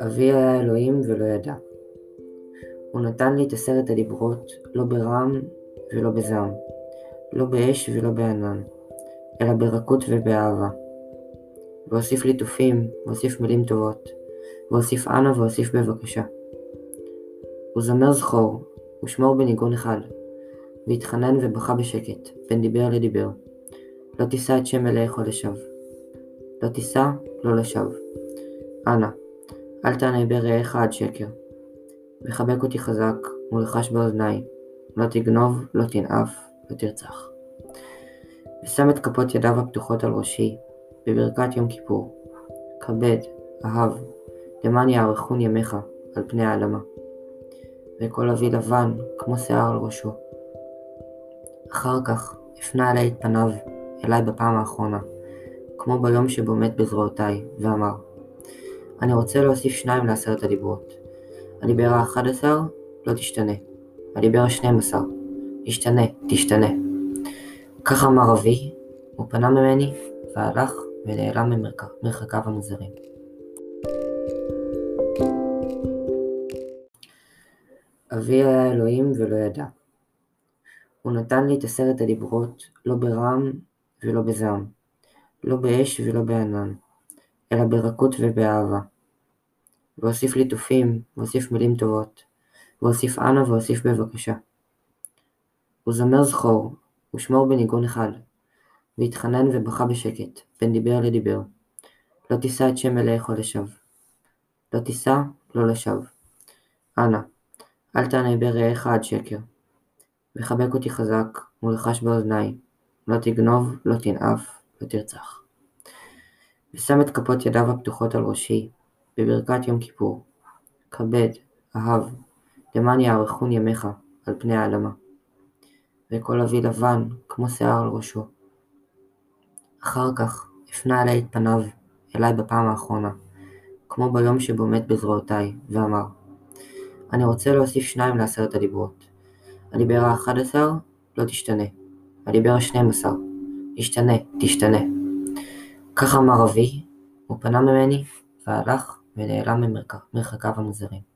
אבי היה אלוהים ולא ידע. הוא נתן לי את עשרת הדיברות, לא ברעם ולא בזעם, לא באש ולא בענן, אלא ברכות ובאהבה. והוסיף ליטופים, והוסיף מילים טובות, והוסיף אנא והוסיף בבקשה. הוא זמר זכור, ושמור בניגון אחד, והתחנן ובכה בשקט, בין דיבר לדיבר. לא תישא את שם עוד לשווא. לא תישא, לא לשווא. אנא, אל תענה ברעך עד שקר. וחבק אותי חזק, ולחש באוזניי, לא תגנוב, לא תנאף, לא תרצח. ושם את כפות ידיו הפתוחות על ראשי, בברכת יום כיפור. כבד, אהב, למען יארכון ימיך על פני האדמה. וכל אבי לבן, כמו שיער על ראשו. אחר כך הפנה אליי את פניו, אליי בפעם האחרונה, כמו ביום שבו מת בזרועותיי, ואמר, אני רוצה להוסיף שניים לעשרת הדיברות. הדיבר האחד עשר לא תשתנה. הדיבר השנים עשר ישתנה, תשתנה. כך אמר אבי, הוא פנה ממני, והלך ונעלם ממרחקיו המוזרים. אבי היה אלוהים ולא ידע. הוא נתן לי את עשרת הדיברות, לא ברעם ולא בזעם, לא באש ולא בענן, אלא ברכות ובאהבה. והוסיף ליטופים, והוסיף מילים טובות, והוסיף אנא והוסיף בבקשה. הוא זמר זכור, ושמור בניגון אחד, והתחנן ובכה בשקט, בין דיבר לדיבר. לא תישא את שם מלאך עוד לשווא. לא תישא, לא לשווא. אנא, אל תענה ברעך עד שקר. וחבק אותי חזק, ולחש באוזניי, לא תגנוב, לא תנאף, לא תרצח. ושם את כפות ידיו הפתוחות על ראשי, בברכת יום כיפור. כבד, אהב, למען יארכון ימיך על פני האדמה. וכל אבי לבן, כמו שיער על ראשו. אחר כך הפנה אליי את פניו, אליי בפעם האחרונה, כמו ביום שבו מת בזרועותיי, ואמר, אני רוצה להוסיף שניים לעשרת הדיברות. הדיבר האחד עשר לא תשתנה. הדיבר השנים עשר ישתנה, תשתנה. כך אמר אבי, הוא פנה ממני, והלך ונעלם ממרחקיו המוזרים.